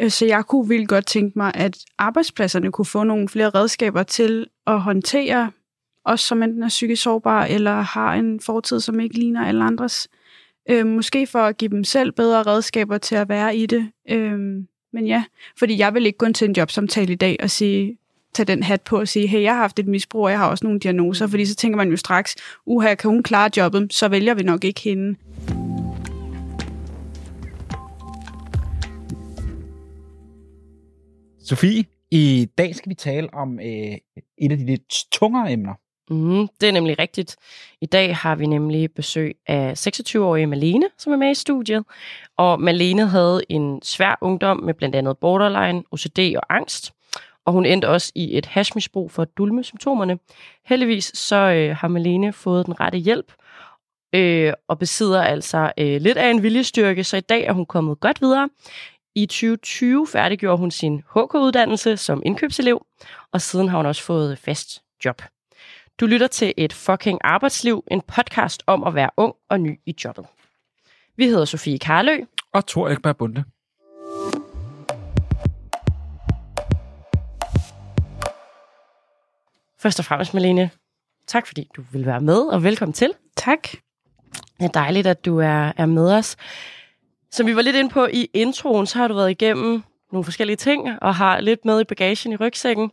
Øh, så jeg kunne vildt godt tænke mig, at arbejdspladserne kunne få nogle flere redskaber til at håndtere os, som enten er psykisk sårbare eller har en fortid, som ikke ligner alle andres. Øh, måske for at give dem selv bedre redskaber til at være i det. Øh, men ja, fordi jeg vil ikke gå til en jobsamtale i dag og sige, tage den hat på og sige, hey, jeg har haft et misbrug, og jeg har også nogle diagnoser, fordi så tænker man jo straks, uha, kan hun klare jobbet, så vælger vi nok ikke hende. Sofie, i dag skal vi tale om øh, et af de lidt tungere emner. Mm, det er nemlig rigtigt. I dag har vi nemlig besøg af 26-årige Malene, som er med i studiet. Og Malene havde en svær ungdom med blandt andet borderline, OCD og angst. Og hun endte også i et hashmisbrug for at dulme symptomerne. Heldigvis så øh, har Malene fået den rette hjælp, øh, og besidder altså øh, lidt af en viljestyrke, så i dag er hun kommet godt videre. I 2020 færdiggjorde hun sin HK-uddannelse som indkøbselev, og siden har hun også fået fast job. Du lytter til et fucking arbejdsliv, en podcast om at være ung og ny i jobbet. Vi hedder Sofie Karlø. Og Thor Ekberg Bunde. Først og fremmest, Malene, tak fordi du vil være med, og velkommen til. Tak. Det er dejligt, at du er, er med os. Som vi var lidt inde på i introen, så har du været igennem nogle forskellige ting, og har lidt med i bagagen i rygsækken.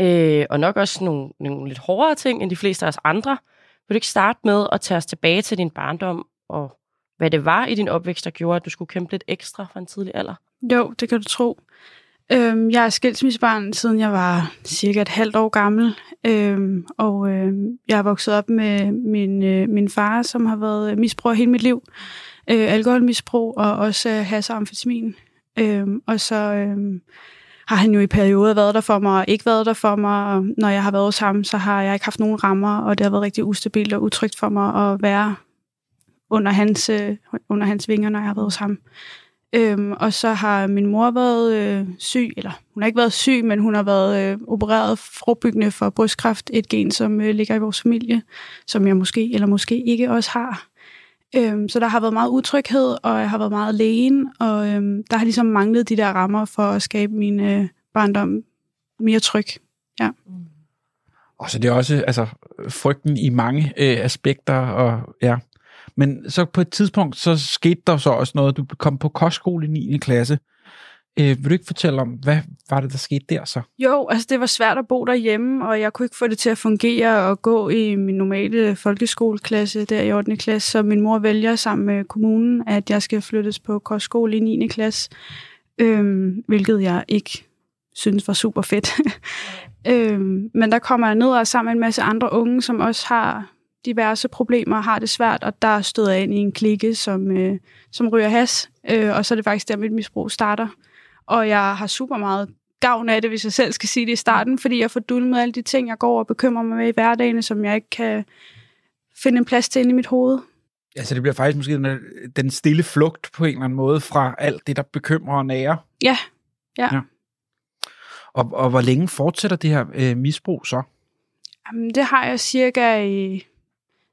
Øh, og nok også nogle, nogle lidt hårdere ting end de fleste af os andre. Vil du ikke starte med at tage os tilbage til din barndom, og hvad det var i din opvækst, der gjorde, at du skulle kæmpe lidt ekstra fra en tidlig alder? Jo, det kan du tro. Øhm, jeg er skilsmissebarn, siden jeg var cirka et halvt år gammel. Øhm, og øhm, jeg er vokset op med min, øh, min far, som har været misbruger hele mit liv. Øh, alkoholmisbrug og også øh, has og amfetamin. Øh, og så øh, har han jo i perioder været der for mig og ikke været der for mig. Og når jeg har været hos ham, så har jeg ikke haft nogen rammer, og det har været rigtig ustabilt og utrygt for mig at være under hans, øh, under hans vinger, når jeg har været hos ham. Øhm, og så har min mor været øh, syg, eller hun har ikke været syg, men hun har været øh, opereret forebyggende for brystkræft, et gen, som øh, ligger i vores familie, som jeg måske eller måske ikke også har. Øhm, så der har været meget utryghed, og jeg har været meget alene, og øhm, der har ligesom manglet de der rammer for at skabe min øh, barndom mere tryg. Ja. Og så det er også altså, frygten i mange øh, aspekter, og ja, men så på et tidspunkt, så skete der så også noget. Du kom på kostskole i 9. klasse. Øh, vil du ikke fortælle om, hvad var det, der skete der så? Jo, altså det var svært at bo derhjemme, og jeg kunne ikke få det til at fungere og gå i min normale folkeskoleklasse der i 8. klasse, så min mor vælger sammen med kommunen, at jeg skal flyttes på kostskole i 9. klasse, øhm, hvilket jeg ikke synes var super fedt. øhm, men der kommer jeg ned og sammen med en masse andre unge, som også har diverse problemer, har det svært, og der støder jeg ind i en klikke, som, øh, som ryger has, øh, og så er det faktisk der, mit misbrug starter. Og jeg har super meget gavn af det, hvis jeg selv skal sige det i starten, fordi jeg får dulmet alle de ting, jeg går og bekymrer mig med i hverdagen, som jeg ikke kan finde en plads til inde i mit hoved. Altså det bliver faktisk måske den, den stille flugt på en eller anden måde fra alt det, der bekymrer og nærer. Ja, ja. ja. Og, og hvor længe fortsætter det her øh, misbrug så? Jamen, det har jeg cirka i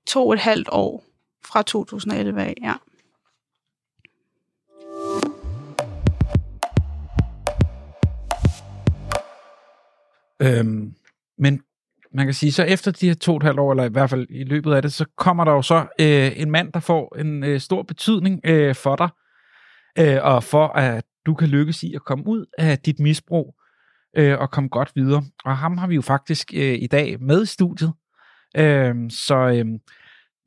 to og et halvt år fra 2011 af, ja. Øhm, men man kan sige, så efter de her to og et halvt år, eller i hvert fald i løbet af det, så kommer der jo så øh, en mand, der får en øh, stor betydning øh, for dig, øh, og for at du kan lykkes i at komme ud af dit misbrug øh, og komme godt videre. Og ham har vi jo faktisk øh, i dag med i studiet. Øh, så øh,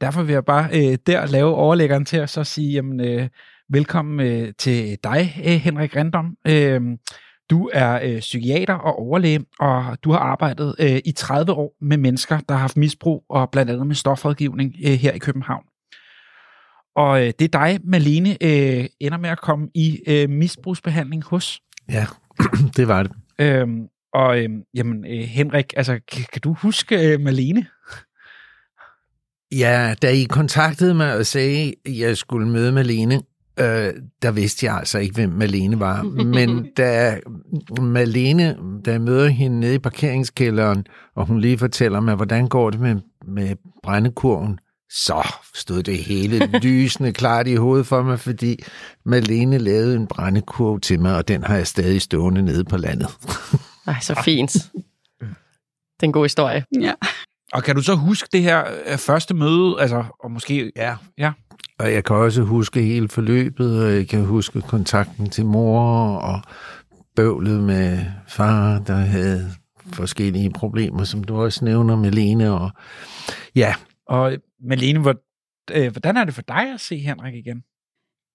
derfor vil jeg bare øh, der lave overlæggeren til at så sige, jamen, øh, velkommen øh, til dig, øh, Henrik Rendom. Øh, du er øh, psykiater og overlæge, og du har arbejdet øh, i 30 år med mennesker, der har haft misbrug, og blandt andet med stofrådgivning øh, her i København. Og øh, det er dig, Malene, øh, ender med at komme i øh, misbrugsbehandling hos. Ja, det var det. Øhm, og øh, jamen, øh, Henrik, altså, kan, kan du huske øh, Malene? Ja, da I kontaktede mig og sagde, at jeg skulle møde Malene, øh, der vidste jeg altså ikke, hvem Malene var. Men da Malene, da jeg møder hende nede i parkeringskælderen, og hun lige fortæller mig, hvordan går det med, med brændekurven, så stod det hele lysende klart i hovedet for mig, fordi Malene lavede en brændekurv til mig, og den har jeg stadig stående nede på landet. Ej, så fint. Det er en god historie. Ja. Og kan du så huske det her øh, første møde, altså, og måske... Ja. Ja. Og jeg kan også huske hele forløbet, og jeg kan huske kontakten til mor, og bøvlet med far, der havde forskellige problemer, som du også nævner med Lene. Og ja, Og Malene, hvor, øh, hvordan er det for dig at se Henrik igen?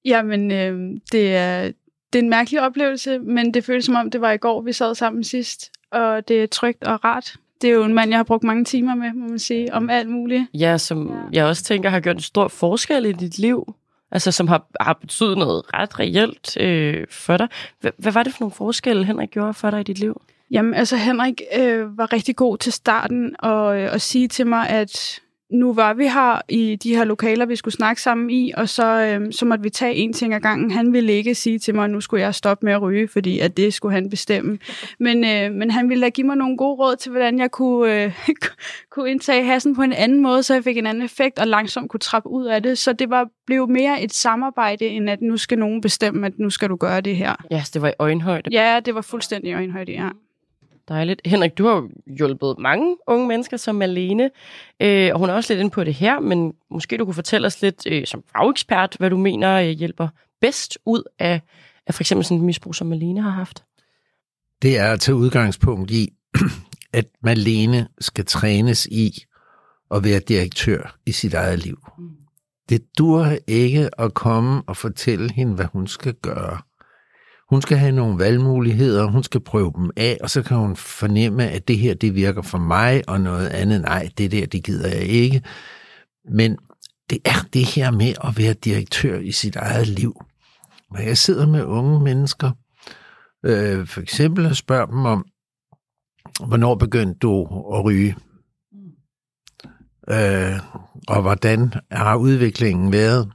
Jamen, øh, det, er, det er en mærkelig oplevelse, men det føles som om, det var i går, vi sad sammen sidst. Og det er trygt og rart. Det er jo en mand, jeg har brugt mange timer med, må man sige, om alt muligt. Ja, som jeg også tænker har gjort en stor forskel i dit liv. Altså, som har, har betydet noget ret reelt øh, for dig. H- hvad var det for nogle forskelle, Henrik gjorde for dig i dit liv? Jamen, altså Henrik øh, var rigtig god til starten og øh, at sige til mig, at nu var vi her i de her lokaler, vi skulle snakke sammen i, og så, øh, så måtte vi tage en ting ad gangen. Han ville ikke sige til mig, at nu skulle jeg stoppe med at ryge, fordi at det skulle han bestemme. Men, øh, men han ville da give mig nogle gode råd til, hvordan jeg kunne, øh, kunne indtage hassen på en anden måde, så jeg fik en anden effekt og langsomt kunne trappe ud af det. Så det var blev mere et samarbejde, end at nu skal nogen bestemme, at nu skal du gøre det her. Ja, det var i øjenhøjde. Ja, det var fuldstændig i øjenhøjde, ja. Dejligt. Henrik, du har jo hjulpet mange unge mennesker som Malene, øh, og hun er også lidt inde på det her, men måske du kunne fortælle os lidt øh, som fagekspert, hvad du mener øh, hjælper bedst ud af, af for eksempel sådan et misbrug, som Malene har haft. det er at tage udgangspunkt i, at Malene skal trænes i at være direktør i sit eget liv. Det dur ikke at komme og fortælle hende, hvad hun skal gøre. Hun skal have nogle valgmuligheder, hun skal prøve dem af, og så kan hun fornemme, at det her, det virker for mig, og noget andet, nej, det der, det gider jeg ikke. Men det er det her med at være direktør i sit eget liv. Når jeg sidder med unge mennesker, øh, for eksempel og spørger dem om, hvornår begyndte du at ryge? Øh, og hvordan har udviklingen været?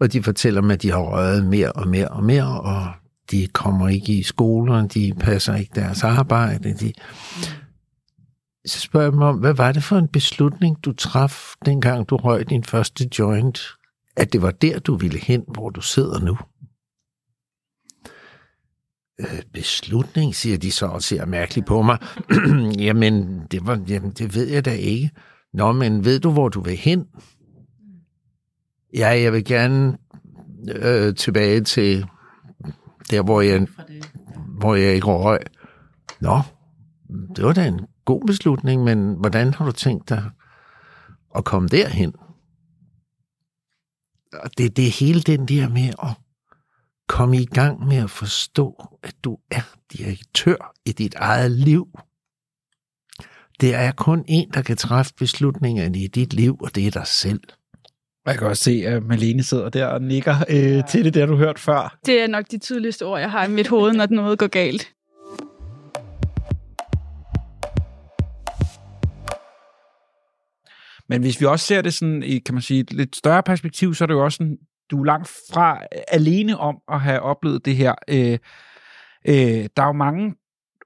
Og de fortæller mig, at de har røget mere og mere og mere, og de kommer ikke i skolen, de passer ikke deres arbejde. De... Så spørger jeg mig om, hvad var det for en beslutning, du traf, dengang du røg din første joint? At det var der, du ville hen, hvor du sidder nu? Øh, beslutning, siger de så og ser mærkeligt på mig. jamen, det var, jamen, det ved jeg da ikke. Nå, men ved du, hvor du vil hen? Ja, jeg vil gerne øh, tilbage til der, hvor jeg, hvor jeg ikke røg. Nå, det var da en god beslutning, men hvordan har du tænkt dig at komme derhen? Og det, det er hele den der med at komme i gang med at forstå, at du er direktør i dit eget liv. Det er kun en, der kan træffe beslutningerne i dit liv, og det er dig selv. Jeg kan også se, at Malene sidder der og nikker øh, til det, der du hørt før. Det er nok de tydeligste ord, jeg har i mit hoved, når noget går galt. Men hvis vi også ser det sådan i, kan man sige, et lidt større perspektiv, så er det jo også sådan, du er langt fra alene om at have oplevet det her. Øh, øh, der er jo mange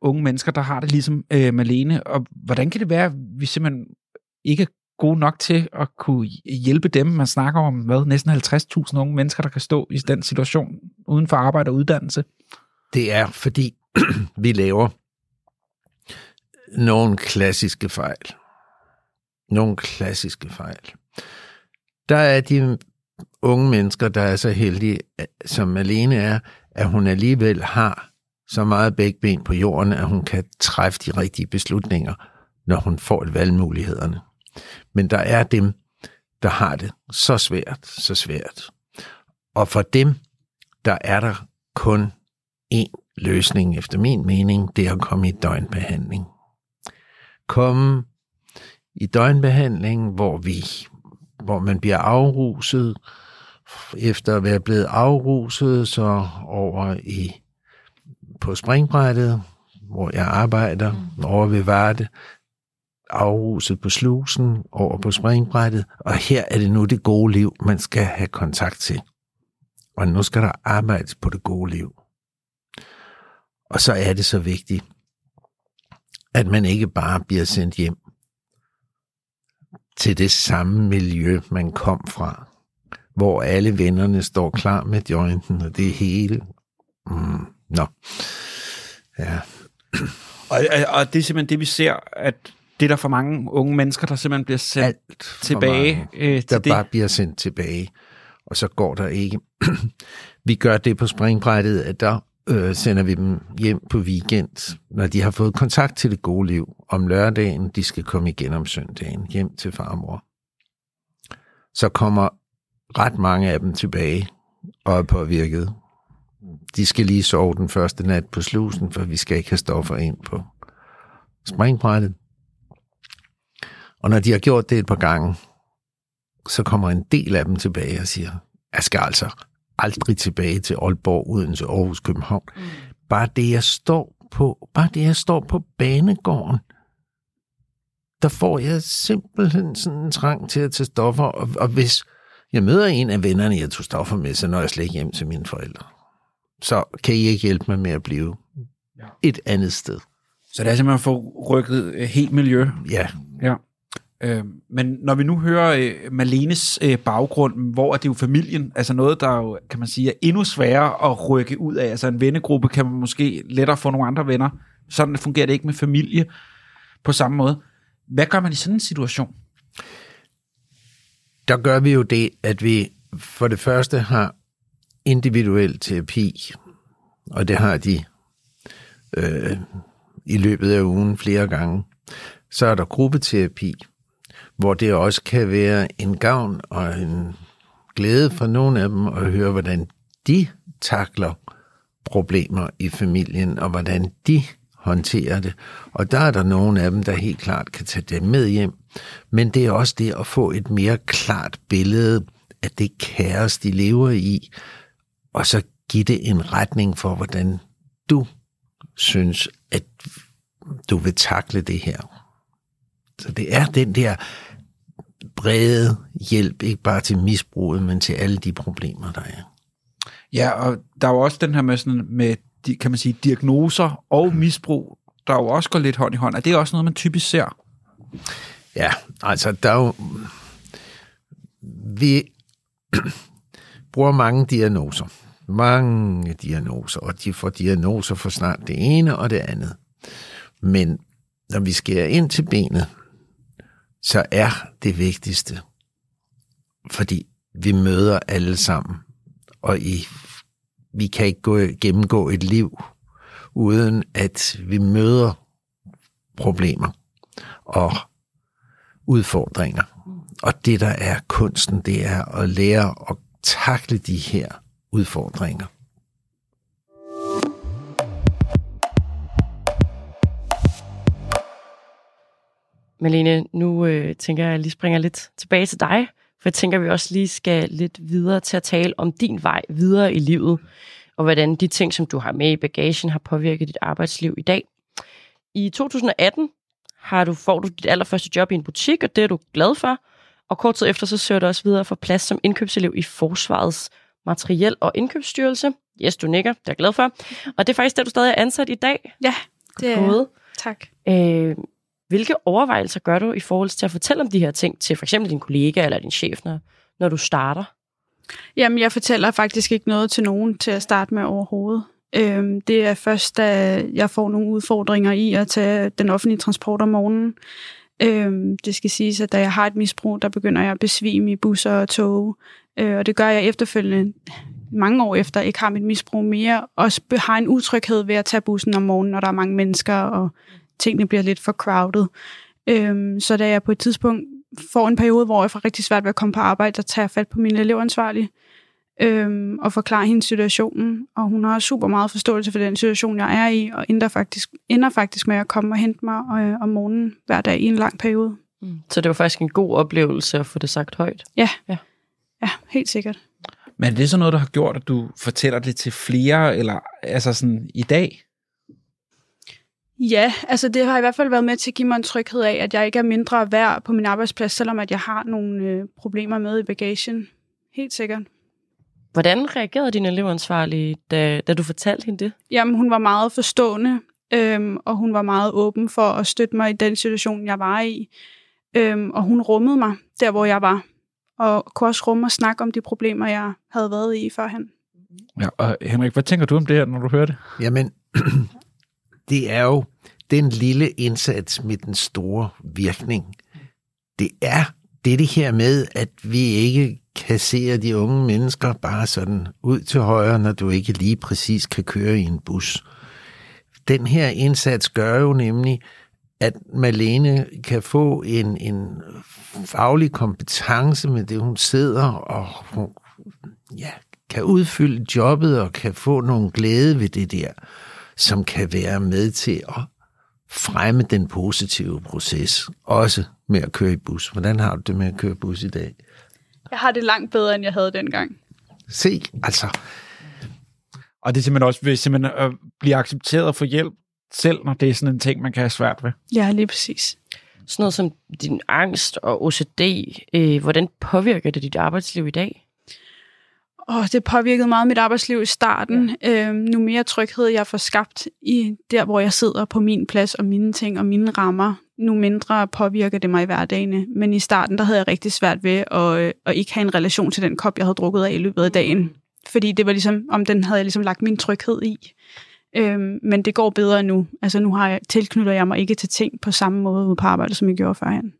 unge mennesker, der har det ligesom øh, Malene, og hvordan kan det være, at vi simpelthen ikke gode nok til at kunne hjælpe dem? Man snakker om, hvad, næsten 50.000 unge mennesker, der kan stå i den situation uden for arbejde og uddannelse. Det er, fordi vi laver nogle klassiske fejl. Nogle klassiske fejl. Der er de unge mennesker, der er så heldige, som alene er, at hun alligevel har så meget begge ben på jorden, at hun kan træffe de rigtige beslutninger, når hun får valgmulighederne. Men der er dem, der har det så svært, så svært. Og for dem, der er der kun én løsning, efter min mening, det er at komme i døgnbehandling. Komme i døgnbehandling, hvor vi hvor man bliver afruset, efter at være blevet afruset, så over i på springbrættet, hvor jeg arbejder, over ved Varde, afruset på slusen, over på springbrættet, og her er det nu det gode liv, man skal have kontakt til. Og nu skal der arbejdes på det gode liv. Og så er det så vigtigt, at man ikke bare bliver sendt hjem. til det samme miljø, man kom fra, hvor alle vennerne står klar med jointen, og det hele. Mm, nå. Ja. Og, og, og det er simpelthen det, vi ser, at det er der for mange unge mennesker, der simpelthen bliver sendt Alt tilbage mange, øh, til der det. bare bliver sendt tilbage, og så går der ikke. vi gør det på springbrættet, at der øh, sender vi dem hjem på weekend, når de har fået kontakt til det gode liv. Om lørdagen, de skal komme igen om søndagen, hjem til farmor. Så kommer ret mange af dem tilbage og er påvirket. De skal lige sove den første nat på slusen, for vi skal ikke have stoffer ind på springbrættet. Og når de har gjort det et par gange, så kommer en del af dem tilbage og siger, jeg skal altså aldrig tilbage til Aalborg, Odense, Aarhus, København. Mm. Bare det, jeg står på, bare det, jeg står på banegården, der får jeg simpelthen sådan en trang til at tage stoffer, og, og hvis jeg møder en af vennerne, jeg tog stoffer med, så når jeg slet ikke hjem til mine forældre. Så kan I ikke hjælpe mig med at blive Ja. et andet sted. Så det er simpelthen at få rykket helt miljø. Ja. Øh, men når vi nu hører øh, Malenes øh, baggrund, hvor er det jo familien, altså noget, der jo, kan man sige, er endnu sværere at rykke ud af. Altså en vennegruppe kan man måske lettere få nogle andre venner. Sådan fungerer det ikke med familie på samme måde. Hvad gør man i sådan en situation? der gør vi jo det, at vi for det første har individuel terapi, og det har de øh, i løbet af ugen flere gange. Så er der gruppeterapi, hvor det også kan være en gavn og en glæde for nogle af dem at høre, hvordan de takler problemer i familien, og hvordan de håndterer det. Og der er der nogle af dem, der helt klart kan tage dem med hjem. Men det er også det at få et mere klart billede af det kaos, de lever i, og så give det en retning for, hvordan du synes, at du vil takle det her. Så det er den der brede hjælp, ikke bare til misbruget, men til alle de problemer, der er. Ja, og der er jo også den her med, sådan, med de, kan man sige, diagnoser og misbrug, der jo også går lidt hånd i hånd. Er det også noget, man typisk ser? Ja, altså der er jo... Vi bruger mange diagnoser. Mange diagnoser, og de får diagnoser for snart det ene og det andet. Men når vi skærer ind til benet, så er det vigtigste, fordi vi møder alle sammen, og i, vi kan ikke gå, gennemgå et liv, uden at vi møder problemer og udfordringer. Og det, der er kunsten, det er at lære at takle de her udfordringer. Malene, nu øh, tænker jeg, at jeg lige springer lidt tilbage til dig, for jeg tænker, at vi også lige skal lidt videre til at tale om din vej videre i livet, og hvordan de ting, som du har med i bagagen, har påvirket dit arbejdsliv i dag. I 2018 har du, får du dit allerførste job i en butik, og det er du glad for, og kort tid efter, så søger du også videre for plads som indkøbselev i Forsvarets Materiel- og Indkøbsstyrelse. Yes, du nikker, det er jeg glad for. Og det er faktisk det, du stadig er ansat i dag. Ja, det er Gode. Tak. Øh, hvilke overvejelser gør du i forhold til at fortælle om de her ting til for eksempel din kollega eller din chef, når, når du starter? Jamen, jeg fortæller faktisk ikke noget til nogen til at starte med overhovedet. Øhm, det er først, da jeg får nogle udfordringer i at tage den offentlige transport om morgenen. Øhm, det skal siges, at da jeg har et misbrug, der begynder jeg at besvime i busser og tog. Øh, og det gør jeg efterfølgende mange år efter, ikke har mit misbrug mere. Også har en utryghed ved at tage bussen om morgenen, når der er mange mennesker, og tingene bliver lidt for crowded. Øhm, så da jeg på et tidspunkt får en periode, hvor jeg får rigtig svært ved at komme på arbejde, der tager jeg fat på min elevansvarlige øhm, og forklarer hendes situationen. Og hun har super meget forståelse for den situation, jeg er i, og ender faktisk, ender faktisk med at komme og hente mig øh, om morgenen hver dag i en lang periode. Mm. Så det var faktisk en god oplevelse at få det sagt højt. Ja, Ja. ja helt sikkert. Men er det så noget, der har gjort, at du fortæller det til flere, eller altså sådan i dag? Ja, altså det har i hvert fald været med til at give mig en tryghed af, at jeg ikke er mindre værd på min arbejdsplads, selvom at jeg har nogle øh, problemer med i bagagen. Helt sikkert. Hvordan reagerede din elevansvarlige, da, da du fortalte hende det? Jamen, hun var meget forstående, øhm, og hun var meget åben for at støtte mig i den situation, jeg var i. øhm, og hun rummede mig der, hvor jeg var, og kunne også rumme og snakke om de problemer, jeg havde været i førhen. Ja, og Henrik, hvad tænker du om det her, når du hører det? Jamen, det er jo den lille indsats med den store virkning. Det er det, det her med, at vi ikke kasserer de unge mennesker bare sådan ud til højre, når du ikke lige præcis kan køre i en bus. Den her indsats gør jo nemlig, at Malene kan få en, en faglig kompetence med det, hun sidder, og hun ja, kan udfylde jobbet og kan få nogle glæde ved det der, som kan være med til at fremme den positive proces, også med at køre i bus. Hvordan har du det med at køre bus i dag? Jeg har det langt bedre, end jeg havde dengang. Se, altså, Og det er simpelthen også ved simpelthen at blive accepteret og få hjælp selv, når det er sådan en ting, man kan have svært ved. Ja, lige præcis. Sådan noget som din angst og OCD, øh, hvordan påvirker det dit arbejdsliv i dag? Og det påvirkede meget mit arbejdsliv i starten. Ja. Øhm, nu mere tryghed, jeg får skabt i der, hvor jeg sidder på min plads og mine ting og mine rammer. Nu mindre påvirker det mig i hverdagen. Men i starten, der havde jeg rigtig svært ved at, øh, at ikke have en relation til den kop, jeg havde drukket af i løbet af dagen. Fordi det var ligesom, om den havde jeg ligesom lagt min tryghed i. Øhm, men det går bedre nu. Altså nu har jeg, tilknytter jeg mig ikke til ting på samme måde ude på arbejde, som jeg gjorde førhen.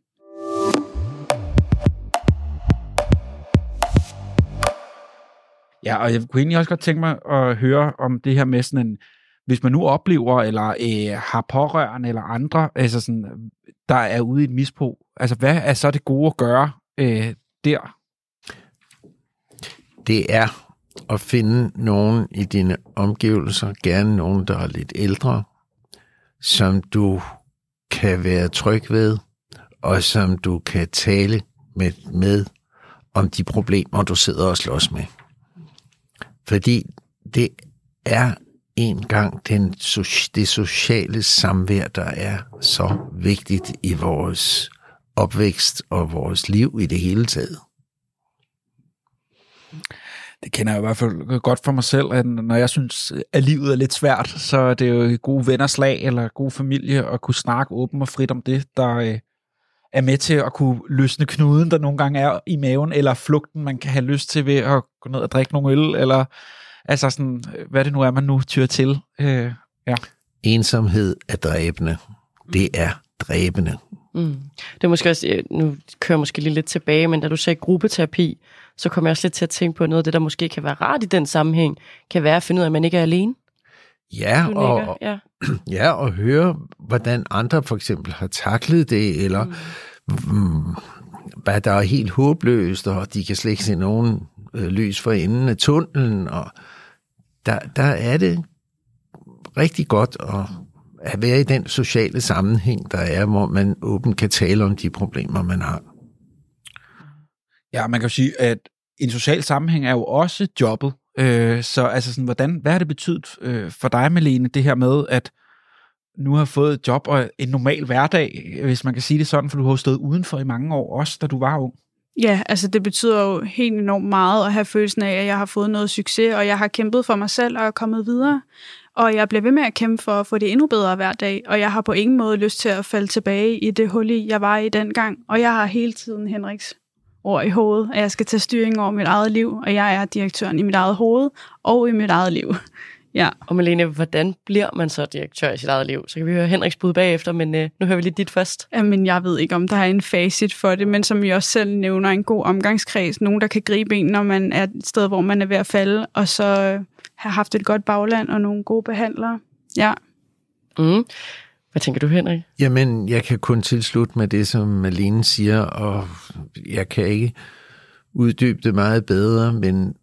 Ja, og jeg kunne egentlig også godt tænke mig at høre om det her med sådan en, hvis man nu oplever, eller øh, har pårørende eller andre, altså sådan, der er ude i et misbrug, altså hvad er så det gode at gøre øh, der? det er at finde nogen i dine omgivelser, gerne nogen, der er lidt ældre, som du kan være tryg ved, og som du kan tale med, med om de problemer, du sidder og slås med. Fordi det er en gang den, det sociale samvær, der er så vigtigt i vores opvækst og vores liv i det hele taget. Det kender jeg i hvert fald godt for mig selv, at når jeg synes, at livet er lidt svært, så er det jo gode vennerslag eller god familie at kunne snakke åbent og frit om det, der øh, er med til at kunne løsne knuden, der nogle gange er i maven, eller flugten, man kan have lyst til ved at gå ned og drikke nogle øl, eller altså sådan, hvad det nu er, man nu tyrer til. Øh, ja. Ensomhed er dræbende. Det er dræbende. Mm. Det er måske også, øh, nu kører jeg måske lige lidt tilbage, men da du sagde gruppeterapi, så kommer jeg også lidt til at tænke på noget af det, der måske kan være rart i den sammenhæng, kan være at finde ud af, at man ikke er alene. Ja, Du og, ja. ja, og høre, hvordan andre for eksempel har taklet det, eller mm. hvad der er helt håbløst, og de kan slet ikke se nogen øh, lys for enden af tunnelen, og der, der er det rigtig godt at, at være i den sociale sammenhæng, der er, hvor man åbent kan tale om de problemer, man har. Ja, man kan jo sige, at en social sammenhæng er jo også jobbet. Øh, så altså sådan, hvordan, hvad har det betydet øh, for dig, Malene, det her med, at nu har fået et job og en normal hverdag, hvis man kan sige det sådan, for du har jo stået udenfor i mange år, også da du var ung. Ja, altså det betyder jo helt enormt meget at have følelsen af, at jeg har fået noget succes, og jeg har kæmpet for mig selv og er kommet videre. Og jeg bliver ved med at kæmpe for at få det endnu bedre hver dag, og jeg har på ingen måde lyst til at falde tilbage i det hul, jeg var i dengang. Og jeg har hele tiden Henriks ord i hovedet, at jeg skal tage styring over mit eget liv, og jeg er direktøren i mit eget hoved og i mit eget liv. Ja. Og Malene, hvordan bliver man så direktør i sit eget liv? Så kan vi høre Henriks bud bagefter, men øh, nu hører vi lige dit først. Men jeg ved ikke, om der er en facit for det, men som jeg også selv nævner, en god omgangskreds. Nogen, der kan gribe en, når man er et sted, hvor man er ved at falde, og så øh, have haft et godt bagland og nogle gode behandlere. Ja. Mm. Hvad tænker du, Henrik? Jamen, jeg kan kun tilslutte med det, som Malene siger, og jeg kan ikke uddybe det meget bedre, men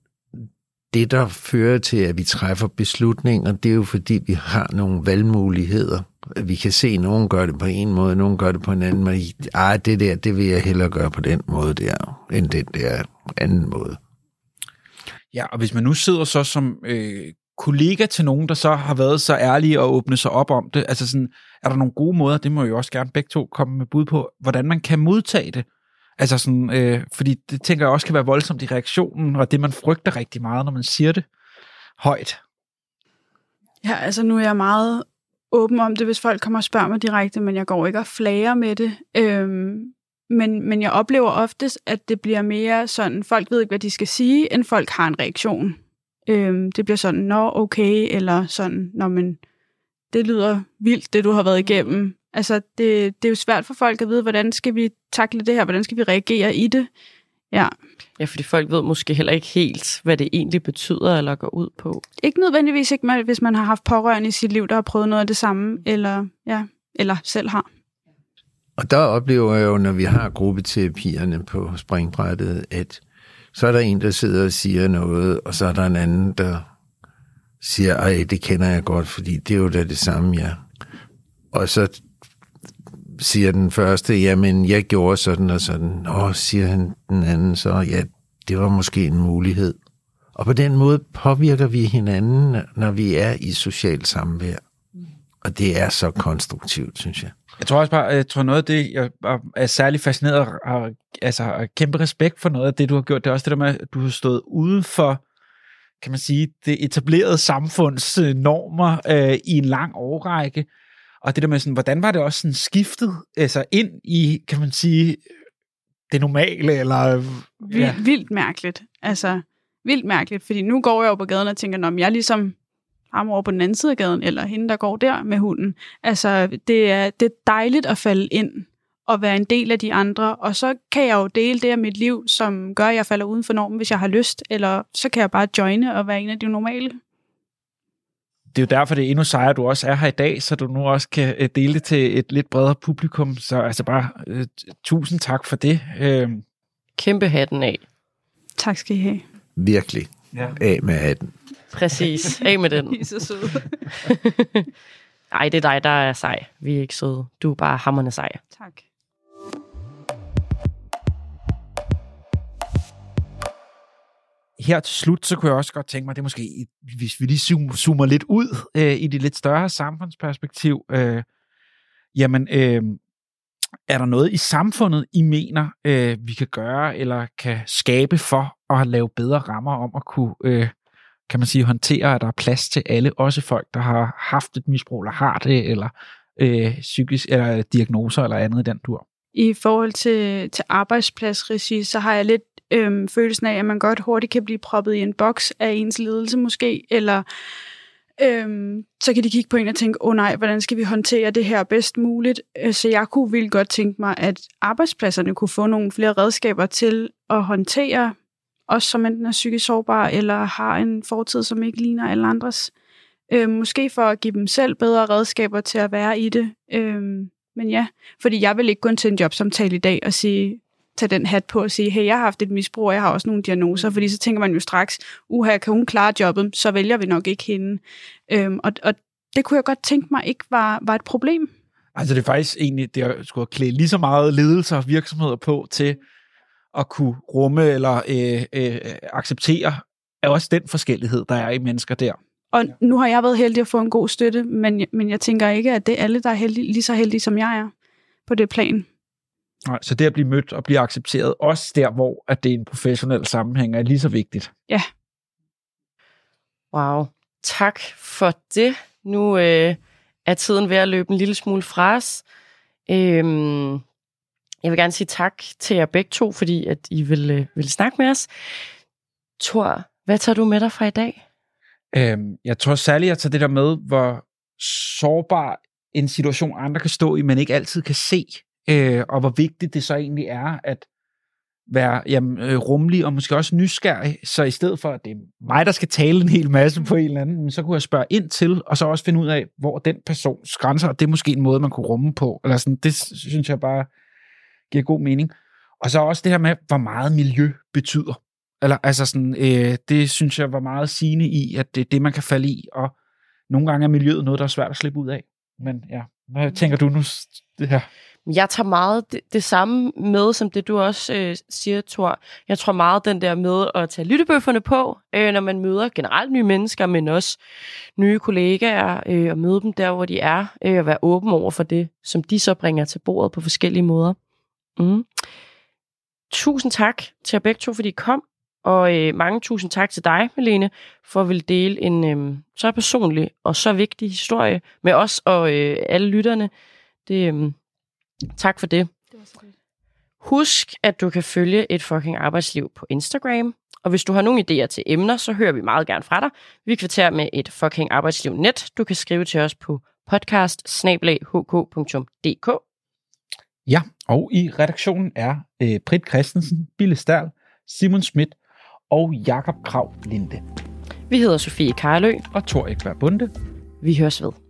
det, der fører til, at vi træffer beslutninger, det er jo fordi, vi har nogle valgmuligheder. Vi kan se, at nogen gør det på en måde, nogen gør det på en anden måde. Ej, det der, det vil jeg hellere gøre på den måde der, end den der anden måde. Ja, og hvis man nu sidder så som øh, kollega til nogen, der så har været så ærlige og åbne sig op om det, altså sådan, er der nogle gode måder, det må jo også gerne begge to komme med bud på, hvordan man kan modtage det. Altså sådan, øh, fordi det tænker jeg også kan være voldsomt i reaktionen, og det man frygter rigtig meget, når man siger det højt. Ja, altså nu er jeg meget åben om det, hvis folk kommer og spørger mig direkte, men jeg går ikke og flager med det. Øhm, men, men jeg oplever oftest, at det bliver mere sådan, folk ved ikke, hvad de skal sige, end folk har en reaktion. Øhm, det bliver sådan, nå, okay, eller sådan, nå, men det lyder vildt, det du har været igennem. Altså, det, det er jo svært for folk at vide, hvordan skal vi takle det her, hvordan skal vi reagere i det. Ja. Ja, fordi folk ved måske heller ikke helt, hvad det egentlig betyder eller går ud på. Ikke nødvendigvis, ikke, hvis man har haft pårørende i sit liv, der har prøvet noget af det samme, eller, ja, eller selv har. Og der oplever jeg jo, når vi har gruppeterapierne på springbrættet, at så er der en, der sidder og siger noget, og så er der en anden, der siger, ej, det kender jeg godt, fordi det er jo da det samme, ja. Og så siger den første, jamen, jeg gjorde sådan og sådan. Og siger han den anden så, ja, det var måske en mulighed. Og på den måde påvirker vi hinanden, når vi er i socialt samvær. Og det er så konstruktivt, synes jeg. Jeg tror også bare, jeg tror noget af det, jeg er særlig fascineret og altså, kæmpe respekt for noget af det, du har gjort, det er også det der med, at du har stået ude for, kan man sige, det etablerede samfunds normer øh, i en lang årrække. Og det der med sådan, hvordan var det også sådan skiftet altså ind i, kan man sige, det normale, eller... Ja. Vildt, mærkeligt. Altså, vildt mærkeligt, fordi nu går jeg jo på gaden og tænker, om jeg ligesom ham over på den anden side af gaden, eller hende, der går der med hunden. Altså, det er, det er dejligt at falde ind og være en del af de andre, og så kan jeg jo dele det af mit liv, som gør, at jeg falder uden for normen, hvis jeg har lyst, eller så kan jeg bare joine og være en af de normale. Det er jo derfor, det er endnu sejere, at du også er her i dag, så du nu også kan øh, dele det til et lidt bredere publikum. Så altså bare uh, tusind tak for det. Uh... Kæmpe hatten af. Tak skal I have. Virkelig. Ja. Af med hatten. Præcis. Af med den. I er så søde. Ej, det er dig, der er sej. Vi er ikke søde. Du er bare hammerne sej. Tak. her til slut, så kunne jeg også godt tænke mig, det er måske, hvis vi lige zoomer lidt ud øh, i det lidt større samfundsperspektiv, øh, jamen, øh, er der noget i samfundet, I mener, øh, vi kan gøre, eller kan skabe for at lave bedre rammer om at kunne, øh, kan man sige, håndtere, at der er plads til alle, også folk, der har haft et misbrug, eller har det, eller øh, psykisk, eller diagnoser, eller andet i den dur? I forhold til, til arbejdspladsregi, så har jeg lidt øhm, følelsen af, at man godt hurtigt kan blive proppet i en boks af ens ledelse måske, eller øhm, så kan de kigge på en og tænke, åh oh, nej, hvordan skal vi håndtere det her bedst muligt? Øh, så jeg kunne vildt godt tænke mig, at arbejdspladserne kunne få nogle flere redskaber til at håndtere os, som enten er psykisk sårbare, eller har en fortid, som ikke ligner alle andres. Øh, måske for at give dem selv bedre redskaber til at være i det. Øh, men ja, fordi jeg vil ikke gå ind til en jobsamtale i dag og sige, tage den hat på og sige, hey, jeg har haft et misbrug, og jeg har også nogle diagnoser, fordi så tænker man jo straks, uha, kan hun klare jobbet, så vælger vi nok ikke hende. Øhm, og, og det kunne jeg godt tænke mig ikke var, var et problem. Altså det er faktisk egentlig, det er skulle klæde lige så meget ledelser og virksomheder på til at kunne rumme eller øh, øh, acceptere er også den forskellighed, der er i mennesker der. Og nu har jeg været heldig at få en god støtte, men, men jeg tænker ikke, at det er alle, der er heldige, lige så heldige, som jeg er på det plan. Nej, så det at blive mødt og blive accepteret, også der, hvor at det er en professionel sammenhæng, er lige så vigtigt. Ja. Wow. Tak for det. Nu øh, er tiden ved at løbe en lille smule fra os. Øhm, jeg vil gerne sige tak til jer begge to, fordi at I vil, øh, vil snakke med os. Tor, hvad tager du med dig fra i dag? Øhm, jeg tror særligt, jeg tager det der med, hvor sårbar en situation andre kan stå i, men ikke altid kan se øh, og hvor vigtigt det så egentlig er at være jamen, øh, rummelig og måske også nysgerrig, så i stedet for, at det er mig, der skal tale en hel masse på en eller anden, så kunne jeg spørge ind til, og så også finde ud af, hvor den persons grænser, og det er måske en måde, man kunne rumme på, eller sådan, det synes jeg bare giver god mening. Og så også det her med, hvor meget miljø betyder. Eller altså sådan, øh, det synes jeg var meget sigende i, at det er det, man kan falde i, og nogle gange er miljøet noget, der er svært at slippe ud af. Men ja, hvad tænker du nu det her? Jeg tager meget det, det samme med, som det du også øh, siger, Thor. Jeg tror meget den der med at tage lyttebøfferne på, øh, når man møder generelt nye mennesker, men også nye kollegaer, øh, og møde dem der, hvor de er, øh, og være åben over for det, som de så bringer til bordet på forskellige måder. Mm. Tusind tak til jer begge to, fordi I kom, og øh, mange tusind tak til dig, Melene, for at vil dele en øh, så personlig og så vigtig historie med os og øh, alle lytterne. Det, øh, Tak for det. det var så Husk, at du kan følge et fucking arbejdsliv på Instagram. Og hvis du har nogle idéer til emner, så hører vi meget gerne fra dig. Vi kvitterer med et fucking arbejdsliv net. Du kan skrive til os på podcast Ja, og i redaktionen er øh, Britt Christensen, Bille Stærl, Simon Schmidt og Jakob Krav Linde. Vi hedder Sofie Karlø. Og Tor Ekberg Bunde. Vi høres ved.